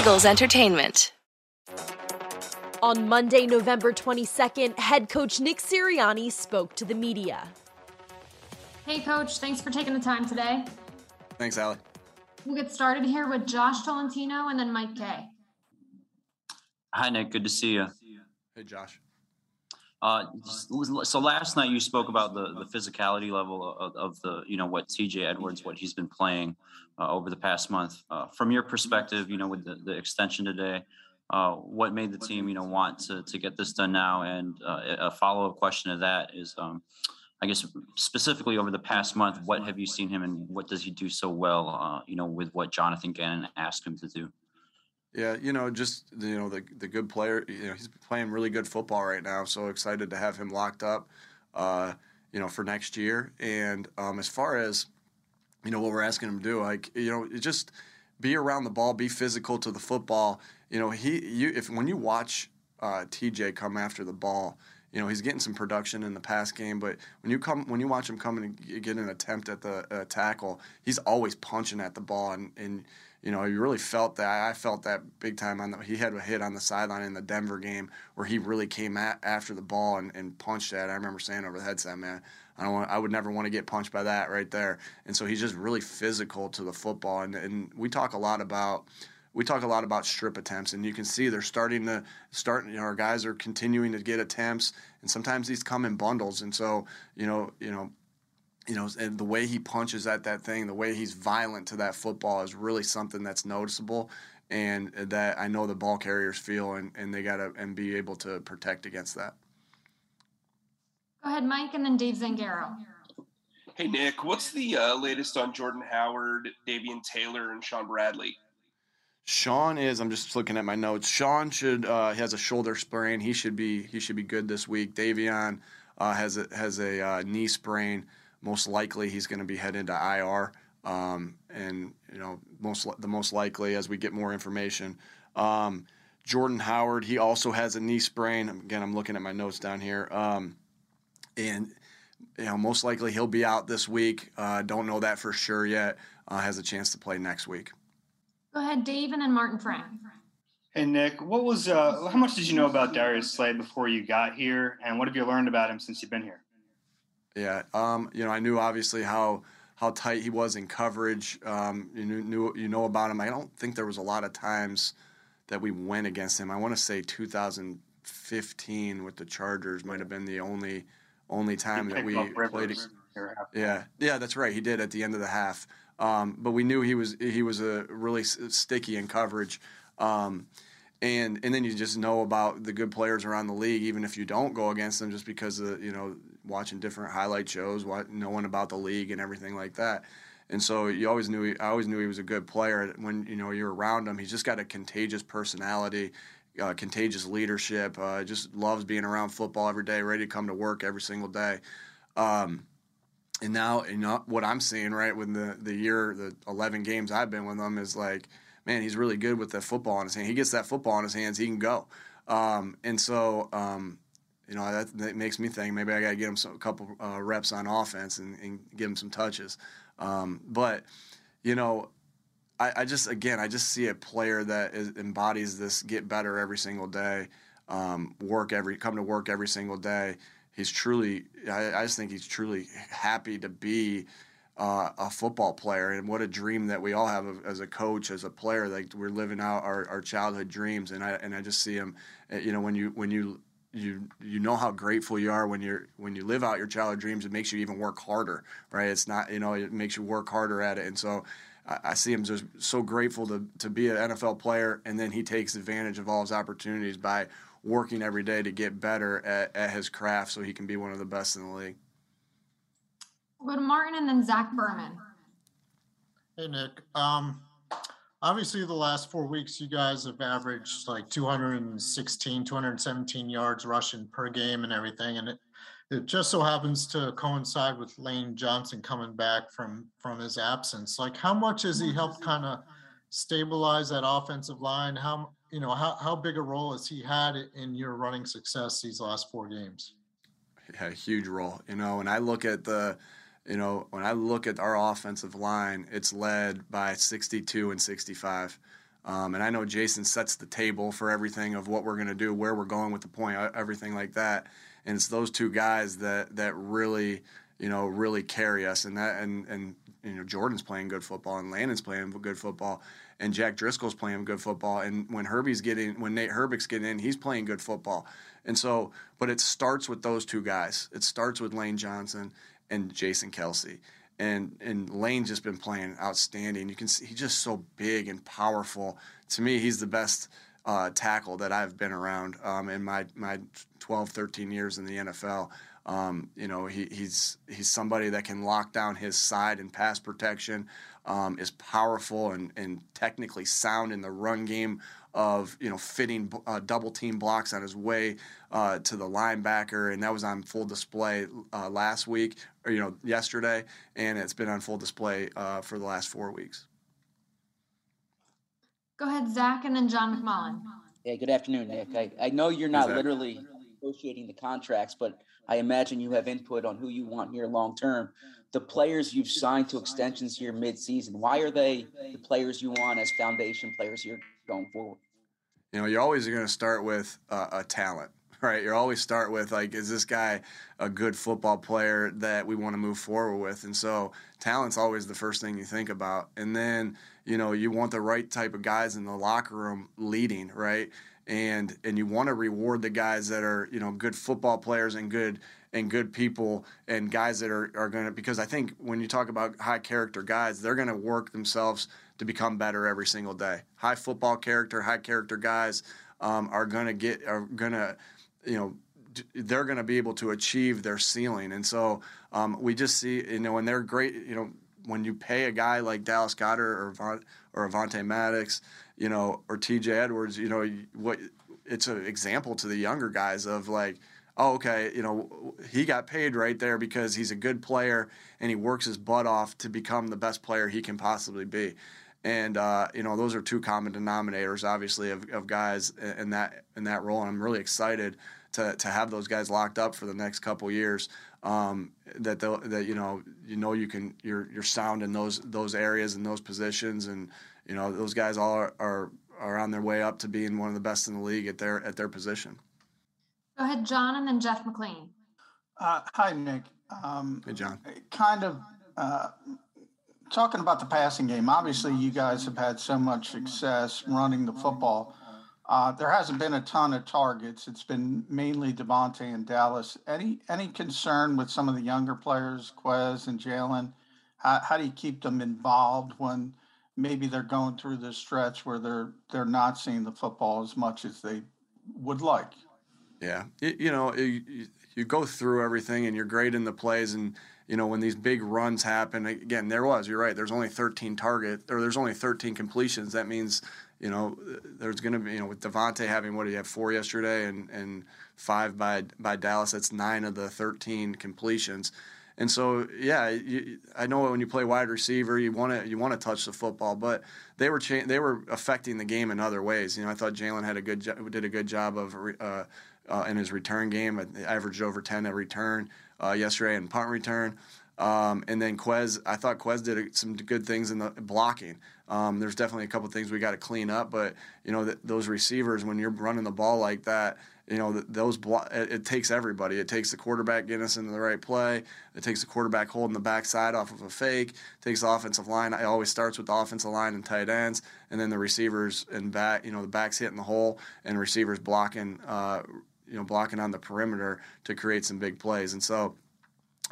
Eagles Entertainment. On Monday, November 22nd, head coach Nick Sirianni spoke to the media. Hey, coach, thanks for taking the time today. Thanks, Allie. We'll get started here with Josh Tolentino and then Mike Kaye. Hi, Nick. Good to see you. Hey, Josh. Uh, so last night you spoke about the, the physicality level of, of the you know what TJ Edwards what he's been playing uh, over the past month. Uh, from your perspective, you know with the, the extension today, uh, what made the team you know want to to get this done now? And uh, a follow up question to that is, um, I guess specifically over the past month, what have you seen him and what does he do so well? Uh, you know with what Jonathan Gannon asked him to do. Yeah, you know, just you know the the good player. You know, he's playing really good football right now. So excited to have him locked up. Uh, you know, for next year. And um, as far as you know, what we're asking him to do, like you know, just be around the ball, be physical to the football. You know, he you if when you watch uh, TJ come after the ball. You know he's getting some production in the pass game, but when you come when you watch him come and get an attempt at the uh, tackle, he's always punching at the ball, and, and you know, you really felt that. I felt that big time on the. He had a hit on the sideline in the Denver game where he really came at, after the ball and, and punched at. I remember saying over the headset, man, I don't want, I would never want to get punched by that right there. And so he's just really physical to the football. And, and we talk a lot about we talk a lot about strip attempts, and you can see they're starting to start. You know, our guys are continuing to get attempts, and sometimes these come in bundles. And so, you know, you know, you know, and the way he punches at that thing, the way he's violent to that football is really something that's noticeable and that I know the ball carriers feel and, and they got to and be able to protect against that. Go ahead, Mike, and then Dave Zangaro. Hey, Nick, what's the uh, latest on Jordan Howard, Davion Taylor, and Shaun Bradley? Shaun is. I'm just looking at my notes. Shaun should uh, he has a shoulder sprain. He should be he should be good this week. Davion uh, has a has a uh, knee sprain most likely he's going to be headed to IR. Um, and you know, most the most likely as we get more information. Um, Jordan Howard, he also has a knee sprain. Again, I'm looking at my notes down here. Um, and you know, most likely he'll be out this week. Uh, don't know that for sure yet. Uh, has a chance to play next week. Go ahead, Dave, and then Martin Frank. Hey Nick, what was uh, how much did you know about Darius Slay before you got here, and what have you learned about him since you've been here? Yeah, um, you know, I knew obviously how how tight he was in coverage. Um, you knew, knew you know about him. I don't think there was a lot of times that we went against him. I want to say 2015 with the Chargers might have been the only only time that we played. Yeah, yeah, that's right. He did at the end of the half. Um, but we knew he was he was a really sticky in coverage. Um, and and then you just know about the good players around the league, even if you don't go against them, just because of you know watching different highlight shows, what, knowing about the league and everything like that. And so you always knew he, I always knew he was a good player. When you know you're around him, he's just got a contagious personality, uh, contagious leadership. Uh, just loves being around football every day, ready to come to work every single day. Um, and now, what I'm seeing right with the the year, the 11 games I've been with him is like, man, he's really good with the football in his hand. He gets that football in his hands, he can go. Um, and so um, you know that, that, makes me think maybe I got to get him some, a couple uh, reps on offense and, and, give him some touches. Um, but you know, I, I, just again I just see a player that is, embodies this get better every single day, um, work every come to work every single day. He's truly I, I just think he's truly happy to be. Uh, a football player, and what a dream that we all have as a coach, as a player. Like we're living out our, our childhood dreams, and I and I just see him. Eh, you know, when you when you you you know how grateful you are when you're when you live out your childhood dreams. It makes you even work harder, right? It's not you know it makes you work harder at it, and so I, I see him just so grateful to to be an NFL player, and then he takes advantage of all his opportunities by working every day to get better at, at his craft, so he can be one of the best in the league. We'll go to Martin and then Zach Berman. Hey Nick. Um, obviously the last four weeks you guys have averaged like 216 217 yards rushing per game and everything and it it just so happens to coincide with lane johnson coming back from from his absence like how much has he helped kind of stabilize that offensive line how you know how, how big a role has he had in your running success these last four games yeah a huge role you know and i look at the you know, when I look at our offensive line, it's led by 62 and 65. Um, and I know Jason sets the table for everything of what we're going to do, where we're going with the point, everything like that. And it's those two guys that that really, you know, really carry us. And that and and you know Jordan's playing good football and Landon's playing good football and Jack Driscoll's playing good football. And when Herbie's getting when Nate Herbig's getting in, he's playing good football. And so, but it starts with those two guys. It starts with Lane Johnson and Jason Kelce. and and Lane's just been playing outstanding. You can see he's just so big and powerful. To me, he's the best uh, tackle that I've been around um, in my my 12, 13 years in the NFL. Um, you know, he, he's he's somebody that can lock down his side and pass protection. Um, is powerful and, and technically sound in the run game of you know fitting uh, double team blocks on his way uh, to the linebacker, and that was on full display uh, last week or you know yesterday, and it's been on full display uh, for the last four weeks. Go ahead, Zach, and then John McMullen. Yeah, good afternoon, Nick. I, I know you're not literally negotiating the contracts, but I imagine you have input on who you want here long term. The players you've signed to extensions here mid season, why are they the players you want as foundation players here going forward? You know, you always are always going to start with uh, a talent, right? You always start with like, is this guy a good football player that we want to move forward with? And so, talent's always the first thing you think about. And then, you know, you want the right type of guys in the locker room leading, right? And and you want to reward the guys that are, you know, good football players and good and good people and guys that are, are going to because I think when you talk about high character guys, they're going to work themselves to become better every single day. High football character, high character guys um, are going to get are going to you know they're going to be able to achieve their ceiling, and so um, we just see you know when they're great you know when you pay a guy like Dallas Goedert or Von, or Avonte Maddox, you know, or T.J. Edwards, you know, what it's an example to the younger guys of like oh, okay, you know, he got paid right there because he's a good player and he works his butt off to become the best player he can possibly be. And uh, you know, those are two common denominators, obviously, of, of guys in that in that role. And I'm really excited to, to have those guys locked up for the next couple years. Um, that that you know you know you can you're you're sound in those those areas and those positions, and you know those guys all are, are are on their way up to being one of the best in the league at their at their position. Go ahead, John, and then Jeff McLane. Uh, hi, Nick. Um, hey, John. Kind of uh, talking about the passing game. Obviously, you guys have had so much success running the football. Uh, there hasn't been a ton of targets. It's been mainly DeVonta and Dallas. Any any concern with some of the younger players, Quez and Jalen? How, how do you keep them involved when maybe they're going through this stretch where they're they're not seeing the football as much as they would like? Yeah, you, you know, you, you go through everything and you're great in the plays, and you know when these big runs happen. Again, there was. You're right. There's only 13 target, or there's only 13 completions. That means you know there's going to be you know with DeVonta having what do you have four yesterday and and five by by Dallas. That's nine of the 13 completions. And so, yeah, you, I know when you play wide receiver, you want to you want to touch the football, but they were cha- they were affecting the game in other ways. You know, I thought Jalen had a good jo- did a good job of uh, uh, in his return game. I averaged over 10 a return uh, yesterday in punt return. Um, and then Quez, I thought Quez did some good things in the blocking. Um, there's definitely a couple things we got to clean up, but you know th- those receivers when you're running the ball like that, you know th- those blo- it, it, takes everybody. It takes the quarterback getting us into the right play. It takes the quarterback holding the backside off of a fake. It takes the offensive line. It always starts with the offensive line and tight ends, and then the receivers and back. You know the backs hitting the hole and receivers blocking. Uh, you know blocking on the perimeter to create some big plays. And so,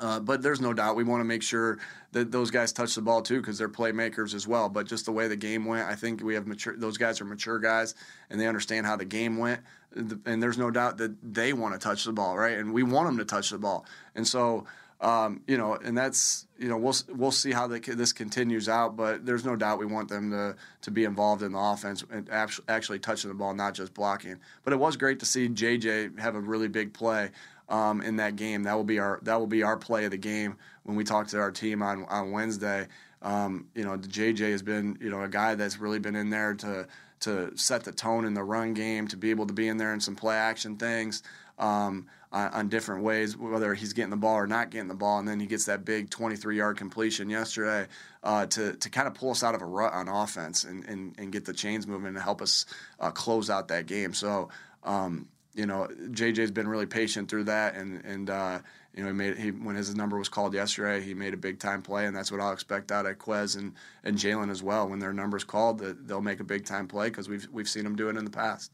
uh, but there's no doubt we want to make sure that those guys touch the ball too because they're playmakers as well. But just the way the game went, I think we have mature. Those guys are mature guys and they understand how the game went. And there's no doubt that they want to touch the ball, right? And we want them to touch the ball. And so um, you know, and that's you know we'll we'll see how this continues out, but there's no doubt we want them to to be involved in the offense and actually, actually touching the ball, not just blocking. But it was great to see JJ have a really big play um, in that game. That will be our that will be our play of the game when we talk to our team on on Wednesday. Um, you know, JJ has been you know a guy that's really been in there to to set the tone in the run game, to be able to be in there in some play action things. Um, on, on, different ways, whether he's getting the ball or not getting the ball, and then he gets that big 23-yard completion yesterday uh, to to kind of pull us out of a rut on offense and and, and get the chains moving and help us uh, close out that game. So. Um, you know, JJ's been really patient through that, and and uh, you know, he made he when his number was called yesterday, he made a big time play, and that's what I'll expect out of Quez and and Jalen as well. When their numbers called, they'll make a big time play because we've we've seen them do it in the past.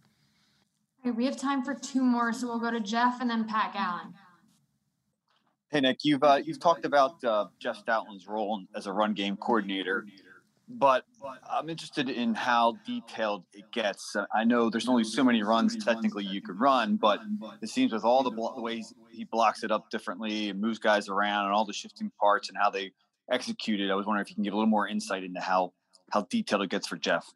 Okay, we have time for two more, so we'll go to Jeff and then Pat Gallen. Hey Nick, you've uh, you've talked about uh, Jeff Stoutland's role as a run game coordinator but I'm interested in how detailed it gets. I know there's only so many runs technically you could run, but it seems with all the, blo- the ways he blocks it up differently and moves guys around and all the shifting parts and how they execute it, I was wondering if you can give a little more insight into how how detailed it gets for Jeff.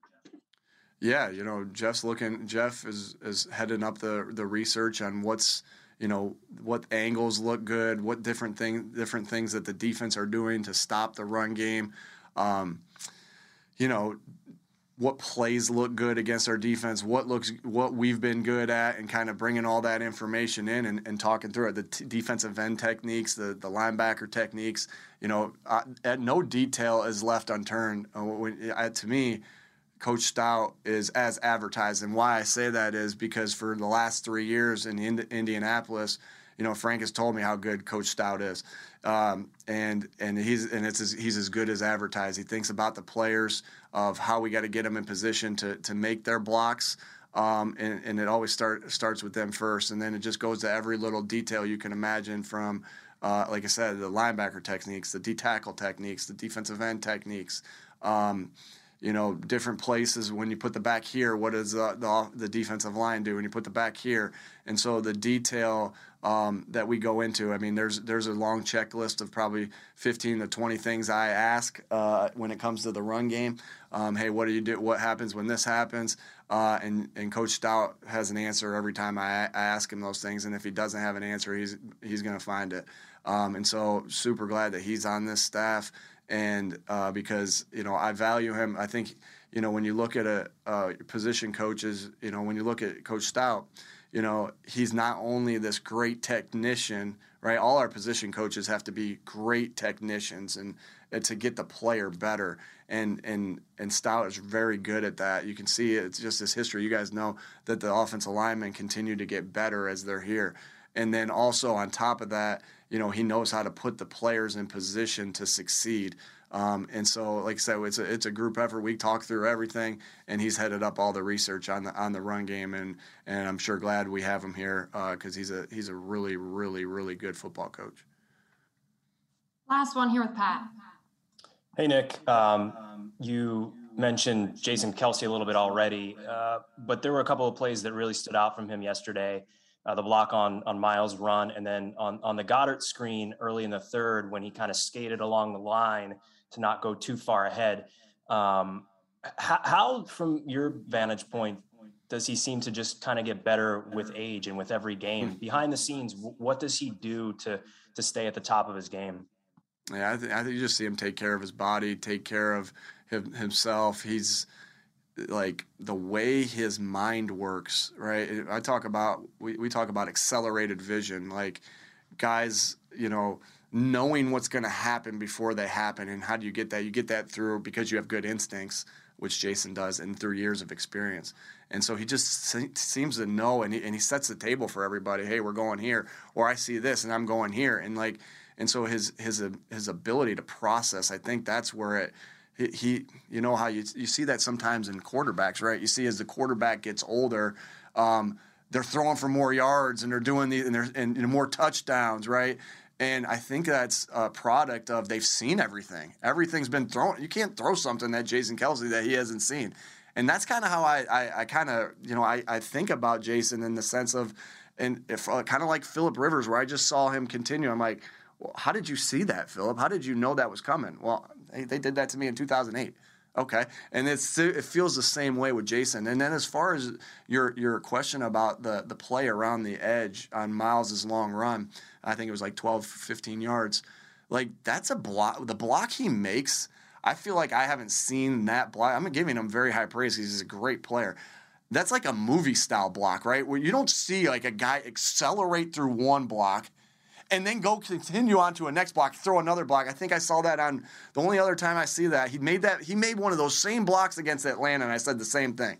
Yeah, you know, Jeff's looking. Jeff is is heading up the the research on what's you know what angles look good, what different thing different things that the defense are doing to stop the run game. Um, you know, what plays look good against our defense, what looks what we've been good at, and kind of bringing all that information in and, and talking through it. The t- defensive end techniques, the the linebacker techniques. You know, uh, at no detail is left unturned. Uh, when, uh, to me, Coach Stout is as advertised, and why I say that is because for the last three years in Indianapolis, you know, Frank has told me how good Coach Stout is. Um, and and he's and it's as, he's as good as advertised. He thinks about the players of how we got to get them in position to to make their blocks. Um, and, and, it always start starts with them first, and then it just goes to every little detail you can imagine from, uh, like I said, the linebacker techniques, the D tackle techniques, the defensive end techniques. Um, you know, different places. When you put the back here, what does the, the, the defensive line do? When you put the back here, and so the detail um, that we go into. I mean, there's there's a long checklist of probably 15 to 20 things I ask uh, when it comes to the run game. Um, hey, what do you do? What happens when this happens? Uh, and and Coach Stout has an answer every time I, I, ask him those things. And if he doesn't have an answer, he's he's going to find it. Um, and so super glad that he's on this staff. And uh, because you know I value him, I think you know when you look at a uh, position coaches, you know when you look at Coach Stout you know, he's not only this great technician, right? All our position coaches have to be great technicians and, and to get the player better. And and and Stout is very good at that. You can see it. it's just his history. You guys know that the offensive linemen continue to get better as they're here. And then also on top of that, you know, he knows how to put the players in position to succeed. Um, and so, like I said, it's a it's a group effort. We talk through everything, and he's headed up all the research on the on the run game, and and I'm sure glad we have him here because uh, he's a he's a really really really good football coach. Last one here with Pat. Hey Nick, um, you mentioned Jason Kelce a little bit already, uh, but there were a couple of plays that really stood out from him yesterday. Uh, the block on on Miles' run, and then on on the Goedert screen early in the third when he kind of skated along the line to not go too far ahead. Um, how, how, from your vantage point, does he seem to just kind of get better with age and with every game? Hmm. Behind the scenes, what does he do to to stay at the top of his game? Yeah, I, th- I think you just see him take care of his body, take care of him, himself. He's like the way his mind works, right? I talk about we, we talk about accelerated vision, like guys, you know, knowing what's going to happen before they happen. And how do you get that? You get that through because you have good instincts, which Jason does, and through years of experience. And so he just se- seems to know, and he, and he sets the table for everybody. Hey, we're going here, or I see this, and I'm going here, and like, and so his his his ability to process, I think that's where it. He, you know how you you see that sometimes in quarterbacks, right? You see as the quarterback gets older. Um, they're throwing for more yards and they're doing the and they're and, and more touchdowns, right? And I think that's a product of they've seen everything. Everything's been thrown. You can't throw something that Jason Kelce that he hasn't seen. And that's kind of how I, I, I kind of, you know, I, I think about Jason in the sense of, and if uh, kind of like Philip Rivers, where I just saw him continue. I'm like, well, how did you see that, Philip? How did you know that was coming? Well, they, they did that to me in 2008. Okay, and it's it feels the same way with Jason. And then as far as your your question about the the play around the edge on Miles's long run, I think it was like 12, 15 yards. Like that's a block. The block he makes, I feel like I haven't seen that block. I'm giving him very high praise. He's a great player. that's like a movie style block, right? Where you don't see like a guy accelerate through one block and then go continue on to a next block, throw another block. I think I saw that on the only other time I see that he made that he made one of those same blocks against Atlanta, and I said the same thing.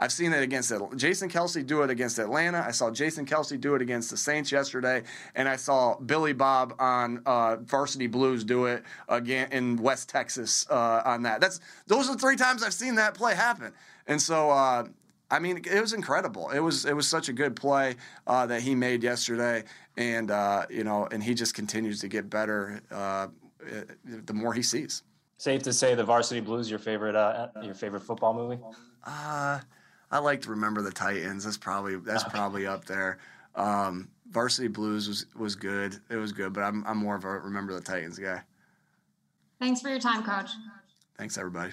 I've seen it against Jason Kelce do it against Atlanta. I saw Jason Kelce do it against the Saints yesterday, and I saw Billy Bob on uh, Varsity Blues do it again in West Texas uh, on that. That's those are the three times I've seen that play happen, and so. Uh, I mean, it was incredible. It was it was such a good play uh, that he made yesterday, and uh, you know, and he just continues to get better uh, the more he sees. Safe to say, the Varsity Blues your favorite your favorite football movie? Uh I like to remember the Titans. That's probably that's probably up there. Um, Varsity Blues was was good. It was good, but I'm I'm more of a remember the Titans guy. Thanks for your time, Coach. Thanks, everybody.